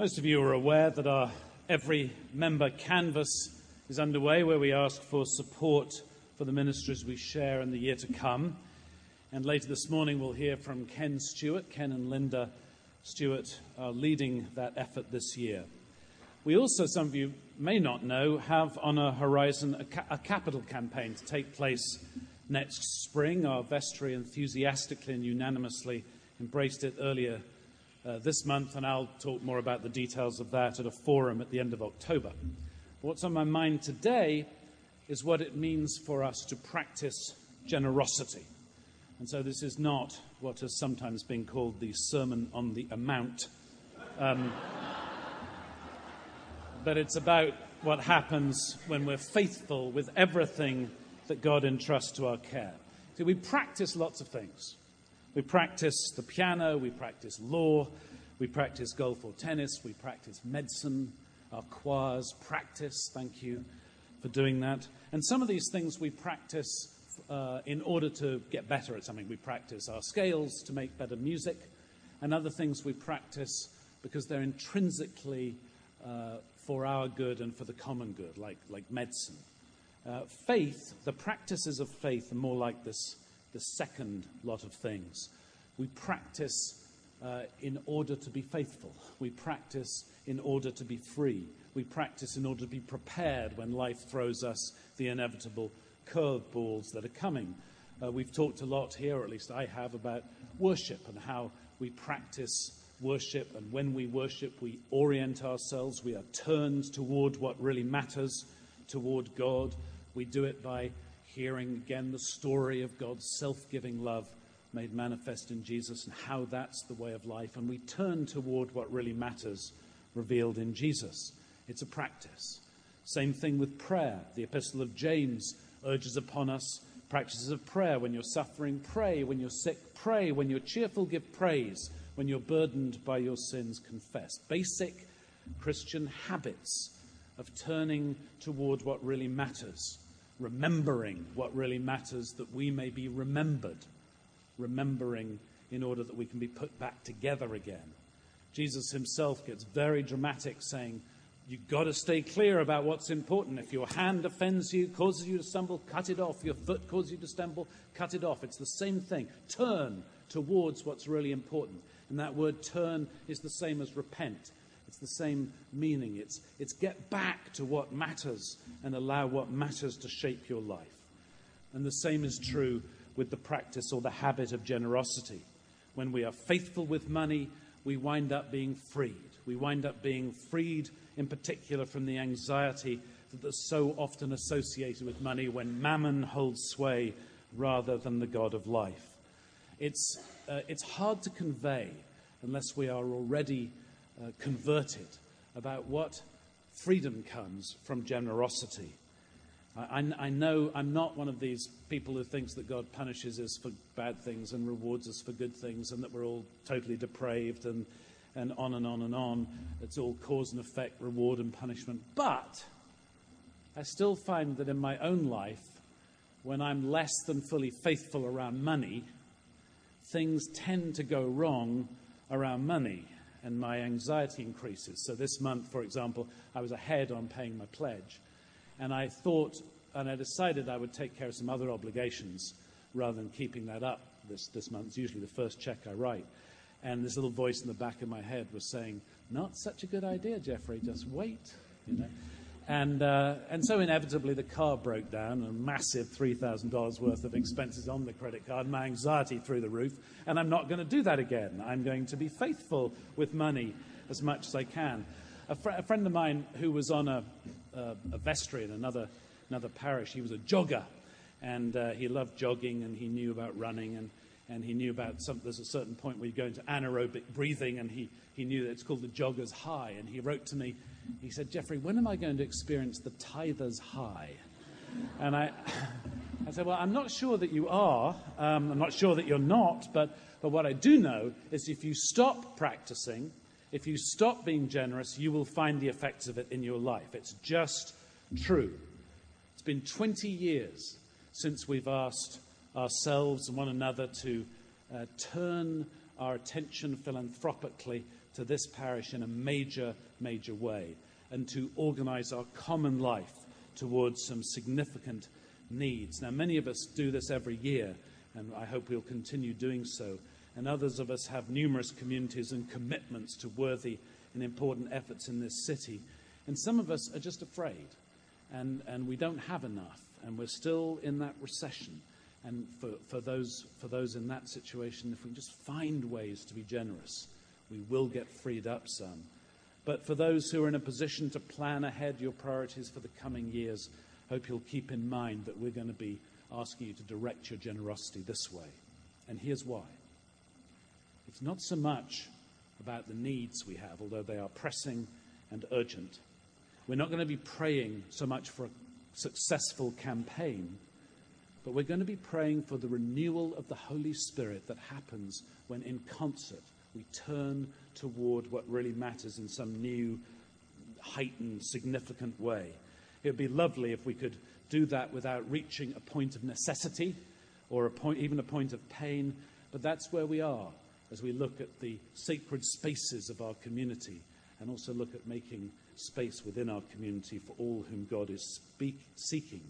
Most of you are aware that our every member canvass is underway, where we ask for support for the ministries we share in the year to come. And later this morning, we'll hear from Ken Stewart. Ken and Linda Stewart are leading that effort this year. We also, some of you may not know, have on a horizon a, ca- a capital campaign to take place next spring. Our vestry enthusiastically and unanimously embraced it earlier uh, this month, and I'll talk more about the details of that at a forum at the end of October. What's on my mind today is what it means for us to practice generosity. And so this is not what has sometimes been called the Sermon on the Amount. Um, but it's about what happens when we're faithful with everything that God entrusts to our care. See, we practice lots of things. We practice the piano, we practice law, we practice golf or tennis, we practice medicine, our choirs practice. Thank you for doing that. And some of these things we practice uh, in order to get better at something. We practice our scales to make better music, and other things we practice because they're intrinsically uh, for our good and for the common good, like, like medicine. Uh, faith, the practices of faith, are more like this, the second lot of things. We practice uh, in order to be faithful. We practice in order to be free. We practice in order to be prepared when life throws us the inevitable curveballs that are coming. Uh, we've talked a lot here, or at least I have, about worship and how we practice worship. And when we worship, we orient ourselves. We are turned toward what really matters, toward God. We do it by hearing again the story of God's self giving love made manifest in Jesus and how that's the way of life. And we turn toward what really matters, revealed in Jesus. It's a practice. Same thing with prayer. The Epistle of James urges upon us practices of prayer. When you're suffering, pray. When you're sick, pray. When you're cheerful, give praise. When you're burdened by your sins, confess. Basic Christian habits of turning toward what really matters, remembering what really matters that we may be remembered remembering in order that we can be put back together again. Jesus himself gets very dramatic, saying, You've got to stay clear about what's important. If your hand offends you, causes you to stumble, cut it off. Your foot causes you to stumble, cut it off. It's the same thing. Turn towards what's really important. And that word turn is the same as repent. It's the same meaning. It's, it's get back to what matters and allow what matters to shape your life. And the same is true with the practice or the habit of generosity. When we are faithful with money, we wind up being freed. We wind up being freed, in particular, from the anxiety that is so often associated with money when mammon holds sway rather than the God of life. It's, uh, it's hard to convey unless we are already uh, converted about what freedom comes from generosity. I, I, know I'm not one of these people who thinks that God punishes us for bad things and rewards us for good things and that we're all totally depraved and, and on and on and on. It's all cause and effect, reward and punishment. But I still find that in my own life, when I'm less than fully faithful around money, things tend to go wrong around money and my anxiety increases. So this month, for example, I was ahead on paying my pledge. And I thought, and I decided I would take care of some other obligations rather than keeping that up this, this month. It's usually the first check I write. And this little voice in the back of my head was saying, Not such a good idea, Jeffrey, just wait. You know? And, uh, and so inevitably the car broke down, a massive $3,000 worth of expenses on the credit card, my anxiety through the roof. And I'm not going to do that again. I'm going to be faithful with money as much as I can. A, fr- a friend of mine who was on a, a vestry in another, another parish. He was a jogger, and uh, he loved jogging, and he knew about running, and, and he knew about some, there's a certain point where you go into anaerobic breathing, and he, he knew that it's called the jogger's high. And he wrote to me, he said, Jeffrey, when am I going to experience the tither's high? And I, I said, Well, I'm not sure that you are. Um, I'm not sure that you're not, but, but what I do know is if you stop practicing, if you stop being generous, you will find the effects of it in your life. It's just true. It's been 20 years since we've asked ourselves and one another to uh, turn our attention philanthropically to this parish in a major, major way and to organize our common life towards some significant needs. Now, many of us do this every year, and I hope we'll continue doing so. And others of us have numerous communities and commitments to worthy and important efforts in this city. And some of us are just afraid, and, and we don't have enough, and we're still in that recession. And for, for, those, for those in that situation, if we just find ways to be generous, we will get freed up some. But for those who are in a position to plan ahead your priorities for the coming years, hope you'll keep in mind that we're going to be asking you to direct your generosity this way. And here's why it's not so much about the needs we have, although they are pressing and urgent. We're not going to be praying so much for a successful campaign, but we're going to be praying for the renewal of the Holy Spirit that happens when, in concert, we turn toward what really matters in some new, heightened, significant way. It would be lovely if we could do that without reaching a point of necessity or a point, even a point of pain, but that's where we are as we look at the sacred spaces of our community and also look at making space within our community for all whom God is speak, seeking.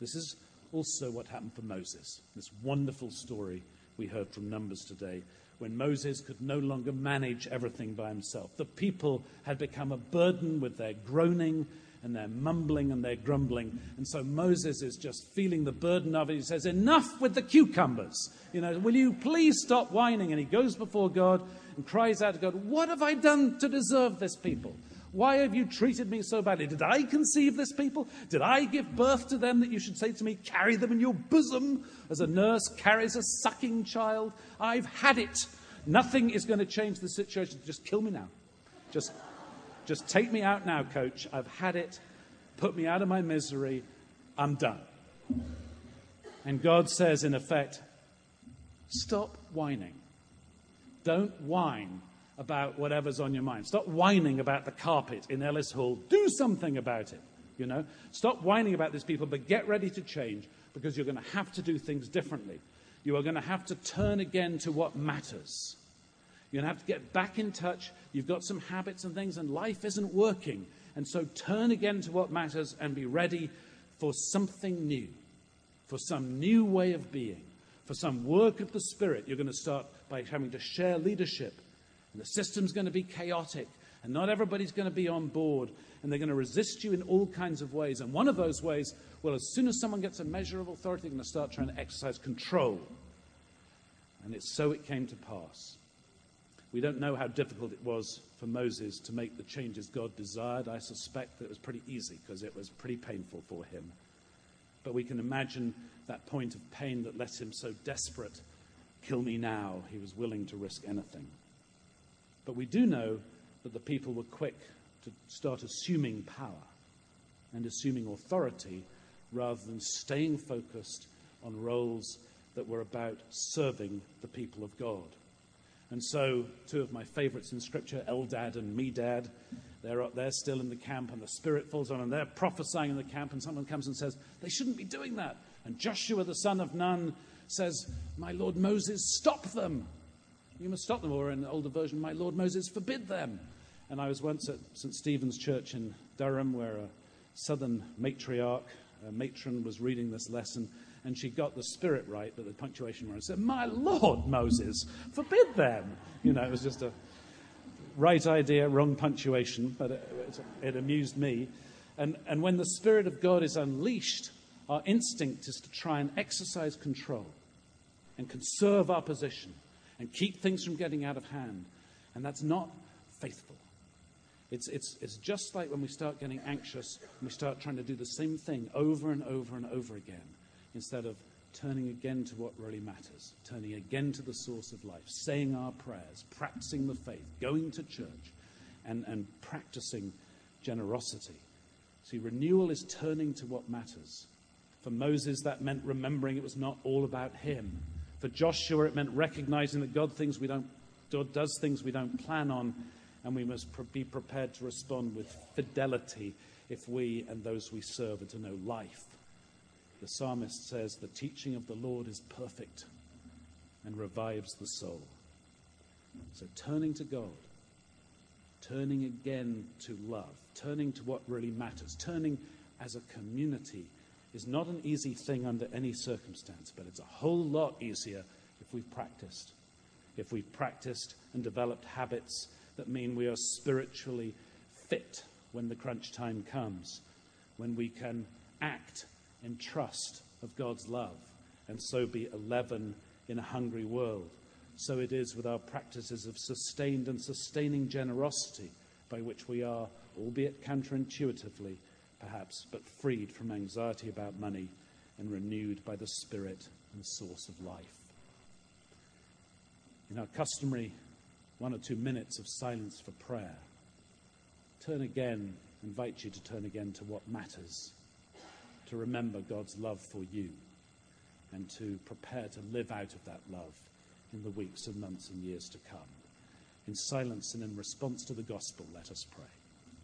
This is also what happened for Moses, this wonderful story we heard from Numbers today, when Moses could no longer manage everything by himself. The people had become a burden with their groaning and their mumbling and their grumbling. And so Moses is just feeling the burden of it. He says, Enough with the cucumbers. You know, will you please stop whining? And he goes before God and cries out to God, What have I done to deserve this people? Why have you treated me so badly? Did I conceive this people? Did I give birth to them that you should say to me, Carry them in your bosom as a nurse carries a sucking child? I've had it. Nothing is going to change the situation. Just kill me now. Just just take me out now, coach. I've had it. Put me out of my misery. I'm done. And God says, in effect, stop whining. Don't whine about whatever's on your mind. Stop whining about the carpet in Ellis Hall. Do something about it. You know, stop whining about these people, but get ready to change because you're going to have to do things differently. You are going to have to turn again to what matters. You're going to have to get back in touch. You've got some habits and things, and life isn't working. And so turn again to what matters and be ready for something new, for some new way of being, for some work of the Spirit. You're going to start by having to share leadership. And the system's going to be chaotic, and not everybody's going to be on board, and they're going to resist you in all kinds of ways. And one of those ways, well, as soon as someone gets a measure of authority, they're going to start trying to exercise control. And it's so it came to pass. We don't know how difficult it was for Moses to make the changes God desired. I suspect that it was pretty easy because it was pretty painful for him. But we can imagine that point of pain that left him so desperate kill me now. He was willing to risk anything. But we do know that the people were quick to start assuming power and assuming authority rather than staying focused on roles that were about serving the people of God. And so, two of my favorites in Scripture, Eldad and Medad, they're up there still in the camp, and the Spirit falls on them. They're prophesying in the camp, and someone comes and says, They shouldn't be doing that. And Joshua, the son of Nun, says, My Lord Moses, stop them. You must stop them. Or in the older version, My Lord Moses, forbid them. And I was once at St. Stephen's Church in Durham, where a southern matriarch, a matron, was reading this lesson and she got the spirit right, but the punctuation wrong. Said, "My Lord, Moses, forbid them." You know, it was just a right idea, wrong punctuation, but it, it, amused me. And, and when the Spirit of God is unleashed, our instinct is to try and exercise control and conserve our position and keep things from getting out of hand. And that's not faithful. It's, it's, it's just like when we start getting anxious and we start trying to do the same thing over and over and over again instead of turning again to what really matters, turning again to the source of life, saying our prayers, practicing the faith, going to church, and, and practicing generosity. See, renewal is turning to what matters. For Moses, that meant remembering it was not all about him. For Joshua, it meant recognizing that God, things we don't, does things we don't plan on, and we must be prepared to respond with fidelity if we and those we serve are to know life the psalmist says, The teaching of the Lord is perfect and revives the soul. So turning to God turning again to love, turning to what really matters, turning as a community is not an easy thing under any circumstance, but it's a whole lot easier if we've practiced. If we've practiced and developed habits that mean we are spiritually fit when the crunch time comes, when we can act in trust of God's love, and so be a leaven in a hungry world. So it is with our practices of sustained and sustaining generosity, by which we are, albeit counterintuitively, perhaps, but freed from anxiety about money and renewed by the Spirit and source of life. In our customary one or two minutes of silence for prayer, turn again, invite you to turn again to what matters, to remember God's love for you, and to prepare to live out of that love in the weeks and months and years to come. In silence and in response to the gospel, let us pray.